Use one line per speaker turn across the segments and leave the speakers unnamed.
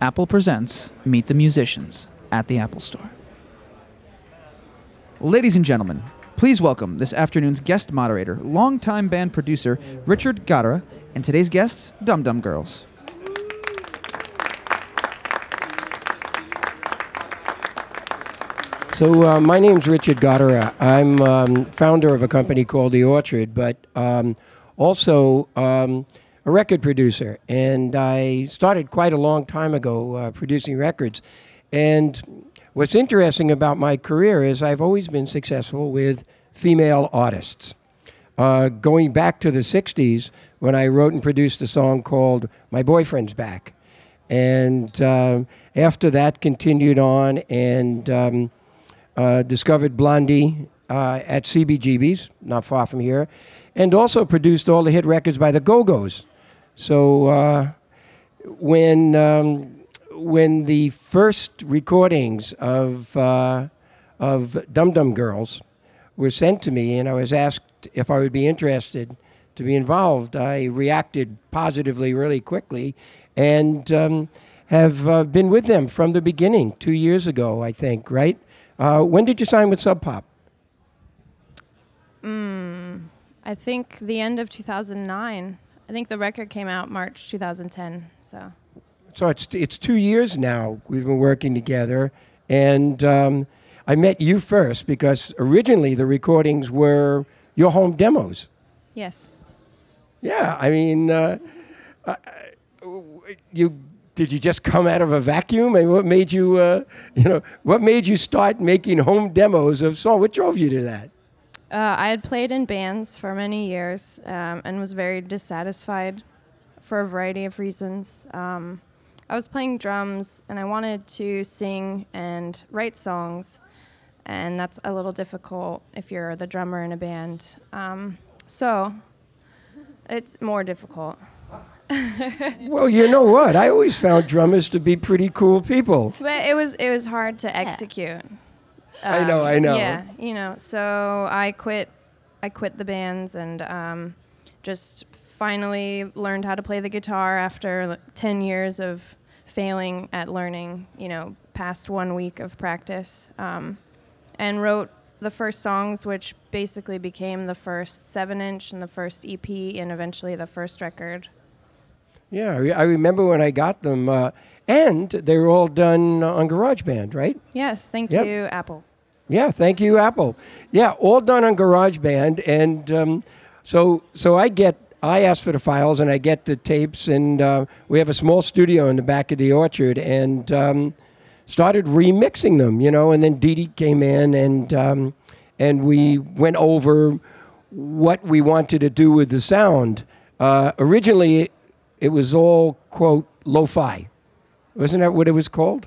Apple presents Meet the Musicians at the Apple Store. Ladies and gentlemen, please welcome this afternoon's guest moderator, longtime band producer Richard Gottehrer, and today's guests, Dum Dum Girls.
So uh, my name's Richard Gottehrer. I'm um, founder of a company called The Orchard, but um, also um, a record producer. And I started quite a long time ago uh, producing records. And what's interesting about my career is I've always been successful with female artists. Uh, going back to the 60s when I wrote and produced a song called My Boyfriend's Back. And uh, after that, continued on and um, uh, discovered Blondie uh, at CBGB's, not far from here, and also produced all the hit records by the Go Go's. So uh, when um, when the first recordings of uh, of Dum Dum Girls were sent to me, and I was asked if I would be interested to be involved, I reacted positively really quickly, and um, have uh, been with them from the beginning. Two years ago, I think, right? Uh, when did you sign with Sub Pop?
I think the end of 2009. I think the record came out March 2010. So
So it's it's two years now we've been working together, and um, I met you first because originally the recordings were your home demos.
yes,
Yeah, I mean, uh, uh, you did you just come out of a vacuum? And what made you, uh, you know, what made you start making home demos of songs? What drove you to that?
Uh, I had played in bands for many years um, and was very dissatisfied for a variety of reasons. Um, I was playing drums and I wanted to sing and write songs, and that's a little difficult if you're the drummer in a band. Um, so it's more difficult.
Well, you know what? I always found drummers to be pretty cool people.
But it was it was hard to execute.
I know, I know.
Yeah, you know. So I quit. I quit the bands and um, just finally learned how to play the guitar after ten years of failing at learning. You know, past one week of practice, um, and wrote the first songs, which basically became the first seven-inch and the first EP, and eventually the first record.
Yeah, I I remember when I got them, uh, and they were all done on GarageBand, right?
Yes, thank
Yep.
you, Apple.
Yeah, thank you, Apple. Yeah, all done on GarageBand, and um, so so I get I ask for the files and I get the tapes, and uh, we have a small studio in the back of the orchard, and um, started remixing them, you know, and then Dee Dee came in, and um, and we went over what we wanted to do with the sound. Uh, originally, it, it was all quote lo-fi, wasn't that what it was called?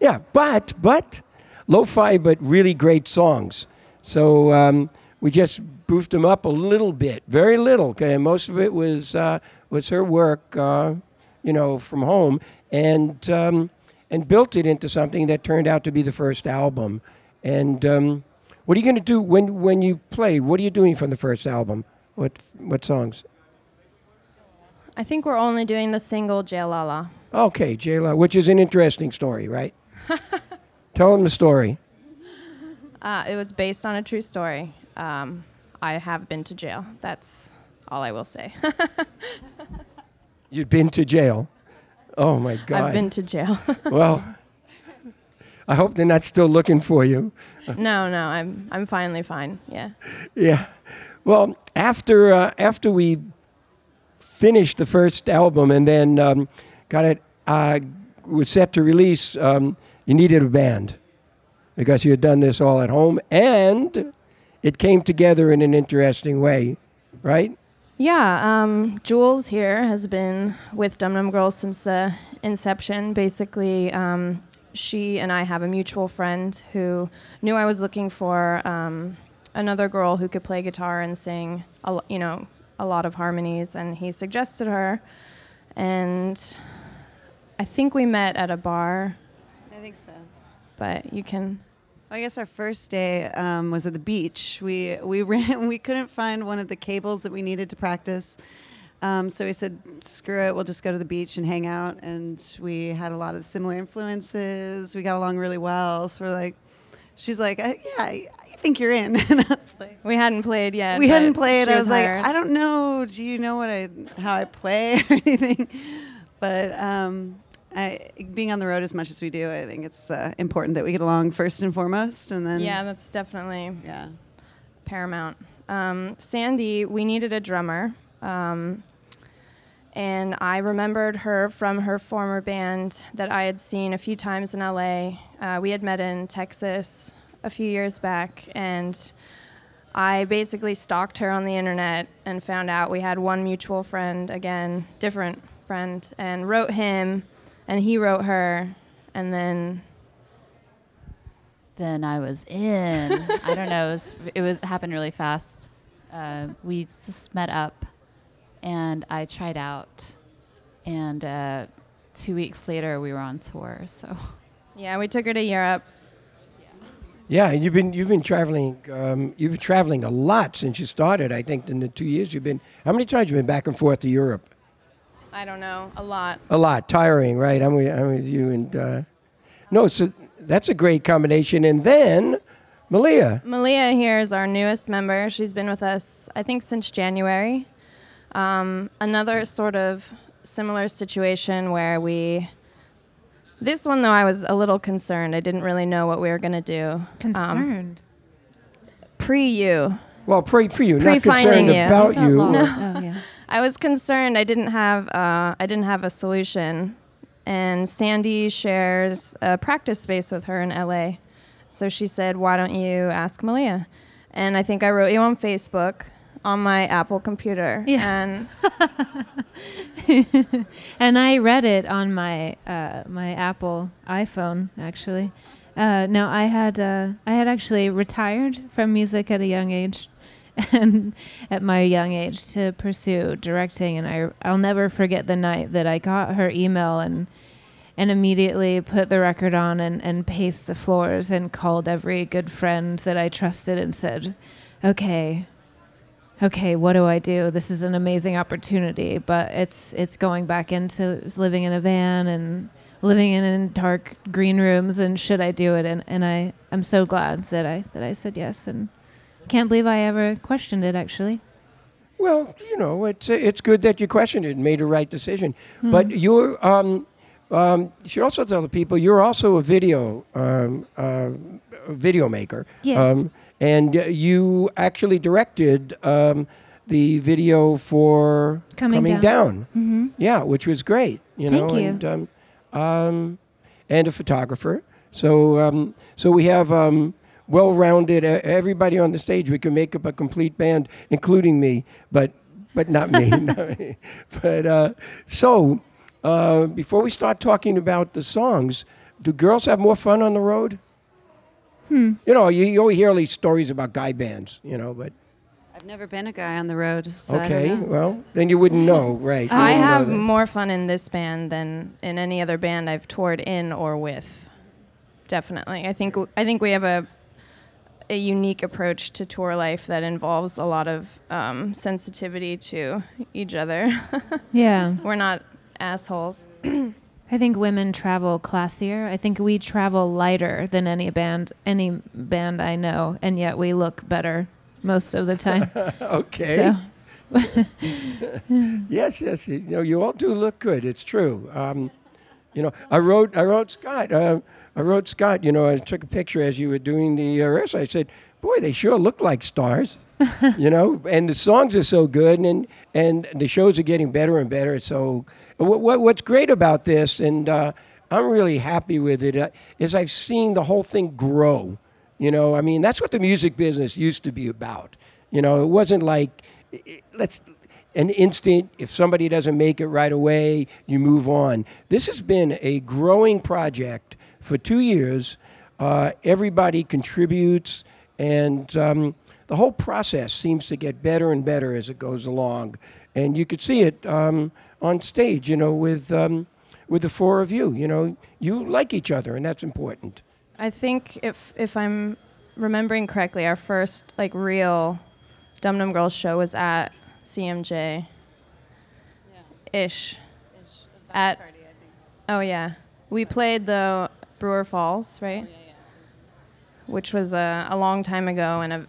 Yeah, but but lo-fi, but really great songs. So um, we just boofed them up a little bit, very little. Okay, most of it was uh, was her work, uh, you know, from home, and um, and built it into something that turned out to be the first album. And um, what are you going to do when when you play? What are you doing from the first album? What what songs?
I think we're only doing the single Jail La La.
Okay, Jayla, which is an interesting story, right? Tell them the story.
Uh, it was based on a true story. Um, I have been to jail. That's all I will say.
You've been to jail. Oh my God.
I've been to jail.
well, I hope they're not still looking for you.
no, no, I'm I'm finally fine. Yeah.
Yeah. Well, after uh, after we finished the first album and then um, got it uh, was set to release, um, you needed a band because you had done this all at home, and it came together in an interesting way, right?
Yeah, um, Jules here has been with Dum Dum Girls since the inception. Basically, um, she and I have a mutual friend who knew I was looking for um, another girl who could play guitar and sing, lo- you know, a lot of harmonies, and he suggested her. And I think we met at a bar,
I think so.
but you can.
I guess our first day um, was at the beach. We we ran. We couldn't find one of the cables that we needed to practice Um, so we said, screw it, we'll just go to the beach and hang out. And we had a lot of similar influences. We got along really well. So we're like, she's like, "I- yeah, I I think you're in. and I was like,
We hadn't played yet.
we hadn't played. I was like. I don't know. Do you know what I how I play or anything? But um, I, being on the road as much as we do, I think it's uh, important that we get along first and foremost, and then
yeah, that's definitely
yeah.
paramount. Um, Sandy, we needed a drummer. Um, and I remembered her from her former band that I had seen a few times in LA. Uh, we had met in Texas a few years back, and I basically stalked her on the internet and found out we had one mutual friend, again, different friend, and wrote him, and he wrote her, and then
then I was in. I don't know. It was, it was happened really fast. Uh, we just met up, and I tried out, and uh, two weeks later we were on tour. So
yeah, we took her to Europe.
Yeah, and you've been you've been traveling um, you've been traveling a lot since you started. I think in the two years you've been how many times you've been back and forth to Europe?
I don't know, a lot.
A lot, tiring, right? I'm with, I'm with you. And uh, no, so that's a great combination. And then Malia,
Malia here is our newest member. She's been with us, I think, since January. Um, another sort of similar situation where we. This one, though, I was a little concerned. I didn't really know what we were going to do. Um,
Concerned.
Pre you.
well, pre pre you, not
Pre-finding
concerned
you.
about
Felt
you.
lost.
I was concerned. I didn't have. Uh, I didn't have a solution, and Sandy shares a practice space with her in LA. So she said, "Why don't you ask Malia?" And I think I wrote you on Facebook on my Apple computer.
Yeah.
And
and I read it on my uh, my Apple iPhone actually. Uh, no, I had uh, I had actually retired from music at a young age, and at my young age to pursue directing. And I I'll never forget the night that I got her email and and immediately put the record on and, and paced the floors and called every good friend that I trusted and said, okay, okay, what do I do? This is an amazing opportunity, but it's it's going back into living in a van and living in, in dark green rooms and should I do it? And, and I I'm so glad that I that I said yes and can't believe I ever questioned it actually.
Well, you know, it's it's good that you questioned it and made a right decision. But you're um, um, you should also tell the people you're also a video um, uh, video maker.
Yes.
Um, and uh, you actually directed um, the video for
Coming Down.
down.
Mm-hmm.
Yeah, which was great. You know,
Thank you.
and um, um, and a photographer. So um, so we have well-rounded uh, everybody on the stage. We can make up a complete band, including me, but but not me. not me. But uh, so uh, before we start talking about the songs, do girls have more fun on the road?
Hmm.
You know, you, you always hear all these stories about guy bands. You know, but
I've never been a guy on the road, so I
okay,
don't know.
well then you wouldn't know, right?
I have more fun in this band than in any other band I've toured in or with. Definitely, I think w- I think we have a a unique approach to tour life that involves a lot of um, sensitivity to each other.
Yeah.
We're not assholes.
I think women travel classier. I think we travel lighter than any band any band I know, and yet we look better most of the time.
okay. Yes, yes. You know, you all do look good. It's true. Um, you know, I wrote, I wrote Scott. Uh, I wrote Scott. You know, I took a picture as you were doing the uh. I said, "Boy, they sure look like stars." you know, and the songs are so good, and and the shows are getting better and better. So, what, what what's great about this, and uh, I'm really happy with it, uh, is I've seen the whole thing grow. You know, I mean, that's what the music business used to be about. You know, it wasn't like let's an instant if somebody doesn't make it right away, you move on. This has been a growing project for two years. Uh, everybody contributes, and um, the whole process seems to get better and better as it goes along. And you could see it um, on stage, you know, with um, with the four of you. You know, you like each other, and that's important.
I think if if I'm remembering correctly, our first like real Dum Dum Girls show was at CMJ. ish. At oh yeah, we played the Brewer Falls, right? Which was a, a long time ago and a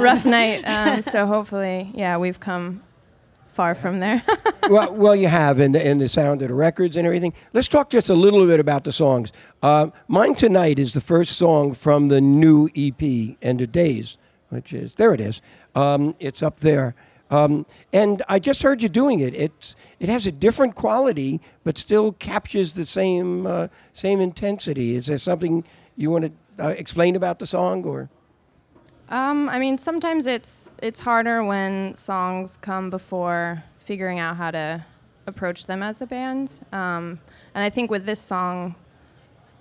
rough night. Um, so hopefully, yeah, we've come far from there.
well, well, you have, and the, and the sound of the records and everything. Let's talk just a little bit about the songs. Uh, Mine Tonight is the first song from the new EP, End of Days, which is, there it is. Um, it's up there. Um, and I just heard you doing it. It's, it has a different quality, but still captures the same, uh, same intensity. Is there something you want to uh, explain about the song, or?
Um, I mean, sometimes it's it's harder when songs come before figuring out how to approach them as a band. Um, and I think with this song,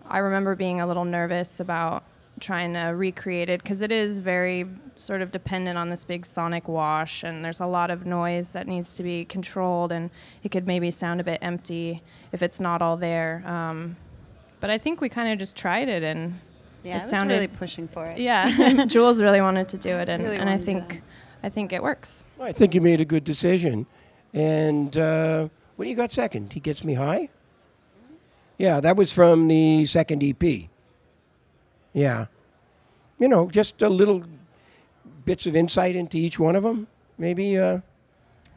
I remember being a little nervous about trying to recreate it because it is very sort of dependent on this big sonic wash, and there's a lot of noise that needs to be controlled, and it could maybe sound a bit empty if it's not all there. Um, but I think we kind of just tried it and
Yeah,
It
I was
sounded-
really pushing for it.
yeah, Jules really wanted to do it, and,
Really
and I think
that.
I think it works.
Well, I think you made a good decision. And uh, what do you got second? He Gets Me High? Yeah, that was from the second EP. Yeah. You know, just a little bits of insight into each one of them. Maybe, uh,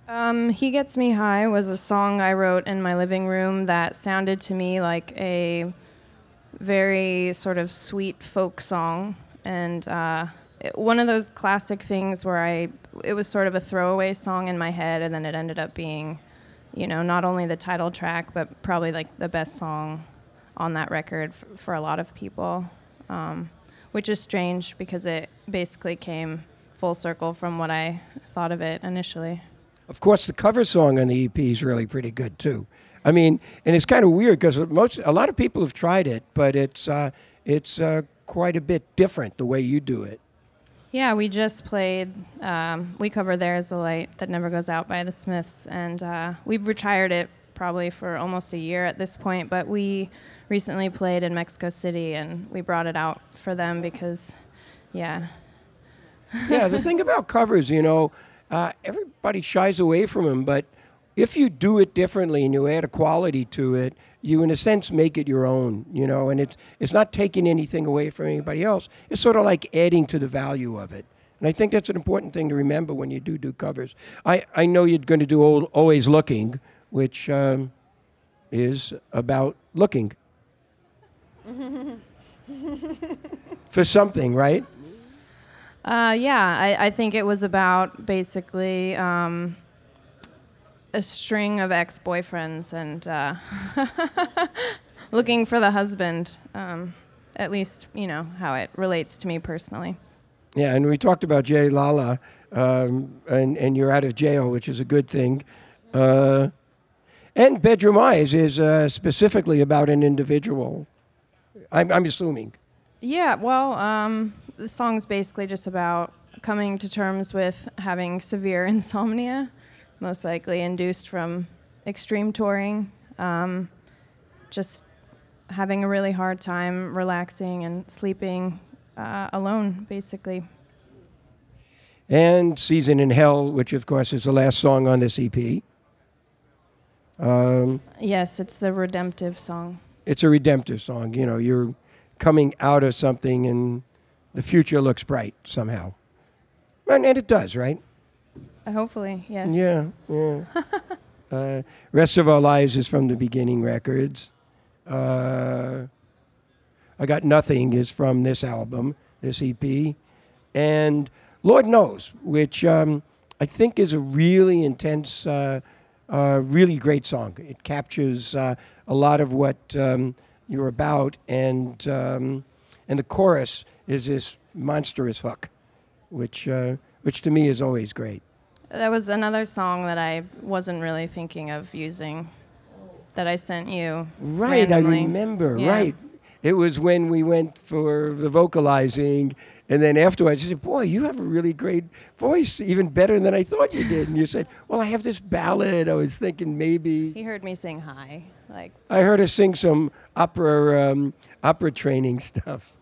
Um, he Gets Me High was a song I wrote in my living room that sounded to me like a very sort of sweet folk song. And uh, it, one of those classic things where I, it was sort of a throwaway song in my head, and then it ended up being, you know, not only the title track, but probably like the best song on that record f- for a lot of people. Um, which is strange because it basically came full circle from what I thought of it initially.
of course, the cover song on the EP is really pretty good, too. I mean, and it's kind of weird because most, a lot of people have tried it, but it's, uh, it's uh, quite a bit different the way you do it.
Yeah, we just played. Um, we cover "There Is a Light That Never Goes Out" by the Smiths, and uh, we've retired it probably for almost a year at this point. But we recently played in Mexico City, and we brought it out for them because, yeah,
yeah, the thing about covers, you know, uh, everybody shies away from them, but if you do it differently and you add a quality to it, you in a sense make it your own, you know, and it's it's not taking anything away from anybody else. It's sort of like adding to the value of it. And I think that's an important thing to remember when you do do covers. I, I know you're going to do old, Always Looking, which um, is about looking for something, right?
Uh, yeah, I, I think it was about basically um, a string of ex boyfriends and uh, looking for the husband. Um, at least, you know, how it relates to me personally.
Yeah, and we talked about Jail La La, um, and and you're out of jail, which is a good thing. Uh, and Bedroom Eyes is uh, specifically about an individual. I'm, I'm assuming.
Yeah, well, um, the song's basically just about coming to terms with having severe insomnia, most likely induced from extreme touring. Um, just having a really hard time relaxing and sleeping uh, alone, basically.
And Season in Hell, which of course is the last song on this EP. Um,
Yes, it's the redemptive song.
It's a redemptive song. You know, you're coming out of something, and the future looks bright somehow. And, and it does, right?
Uh, hopefully, yes.
Yeah, yeah. uh, Rest of Our Lives is from the Beginning Records. Uh, I Got Nothing is from this album, this EP. And Lord Knows, which um, I think is a really intense, uh, uh, really great song. It captures uh, a lot of what um, you're about, and, um, and the chorus is this monstrous hook, which, uh, which to me is always great.
That was another song that I wasn't really thinking of using that I sent you.
Right,
randomly.
I remember.
Yeah.
Right. It was when we went for the vocalizing, and then afterwards, you said, Boy, you have a really great voice, even better than I thought you did. And you said, Well, I have this ballad. I was thinking maybe.
He heard me sing high. Like,
I heard her sing some opera, um, opera training stuff.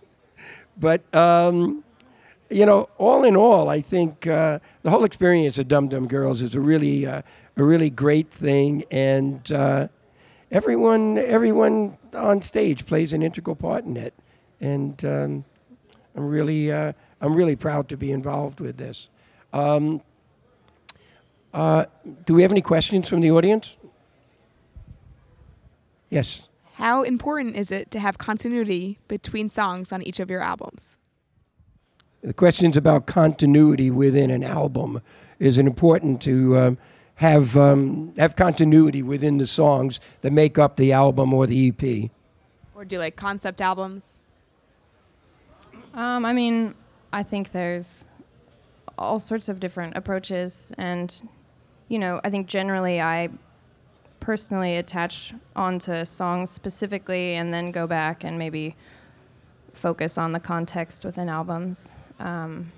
But, um, you know, all in all, I think uh, the whole experience of Dum Dum Girls is a really, uh, a really great thing, and uh, everyone everyone on stage plays an integral part in it, and um, I'm really uh, I'm really proud to be involved with this. Um, uh, do we have any questions from the audience? Yes.
How important is it to have continuity between songs on each of your albums?
The questions about continuity within an album is it important to um, have um, have continuity within the songs that make up the album or the EP.
Or do you like concept albums?
Um, I mean, I think there's all sorts of different approaches, and you know, I think generally I personally attach onto songs specifically, and then go back and maybe focus on the context within albums. Um,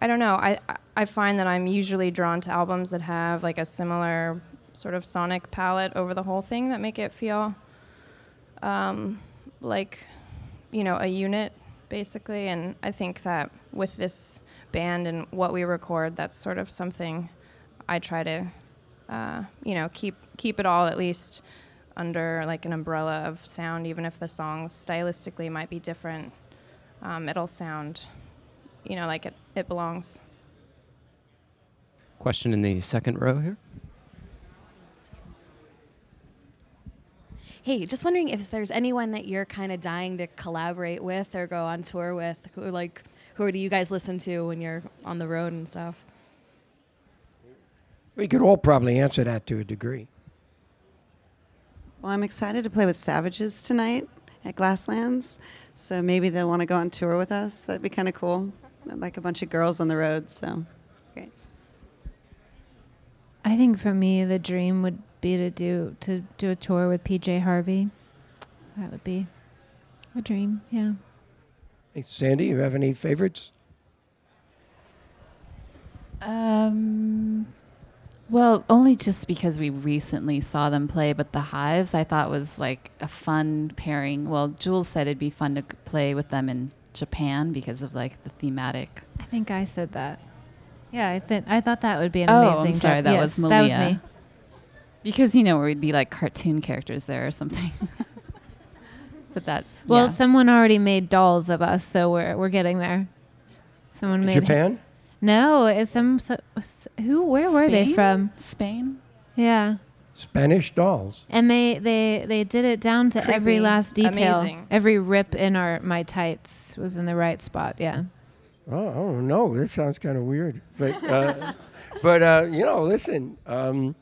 I don't know. I I find that I'm usually drawn to albums that have like a similar sort of sonic palette over the whole thing that make it feel um, like you know a unit basically. And I think that with this band and what we record, that's sort of something I try to uh, you know keep keep it all at least under like an umbrella of sound, even if the songs stylistically might be different. Um, it'll sound you know like it, it belongs.
Question in the second row here.
Hey, just wondering if there's anyone that you're kind of dying to collaborate with or go on tour with. Who like who do you guys listen to when you're on the road and stuff?
We could all probably answer that to a degree.
Well, I'm excited to play with Savages tonight at Glasslands. So maybe they'll want to go on tour with us. That'd be kind of cool. Like a bunch of girls on the road. So great.
I think for me, the dream would be to do to do a tour with PJ Harvey. That would be a dream. Yeah.
Hey, Sandy, you have any favorites?
Um, well, only just because we recently saw them play, but the Hives I thought was like a fun pairing. Well, Jules said it'd be fun to play with them in Japan because of like the thematic.
I think I said that. Yeah, I think I thought that would be an
Oh, I'm
amazing.
sorry,
job.
that
Yes,
was
That was me.
Because you know where we'd be like cartoon characters there or something. but that
Well,
yeah.
someone already made dolls of us, so we're we're getting there. Someone made
Japan?
No, it's some so, who? Where were they from?
Spain.
Yeah,
Spanish dolls.
and they they they did it down to every last detail.
Amazing.
Every rip in our my tights was in the right spot. Yeah.
Oh, I don't know. That sounds kind of weird. But, uh, but uh, you know, listen, um,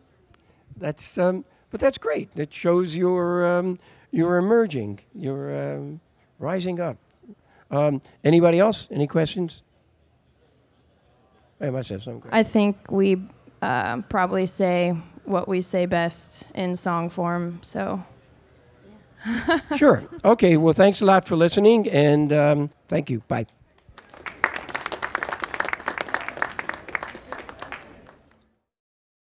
that's, um, but that's great. It shows you're, um, you're emerging. You're um, rising up. Um, anybody else? Any questions? I must have some.
I think we uh, probably say what we say best in song form. So
sure. Okay. Well, thanks a lot for listening, and um, thank you. Bye.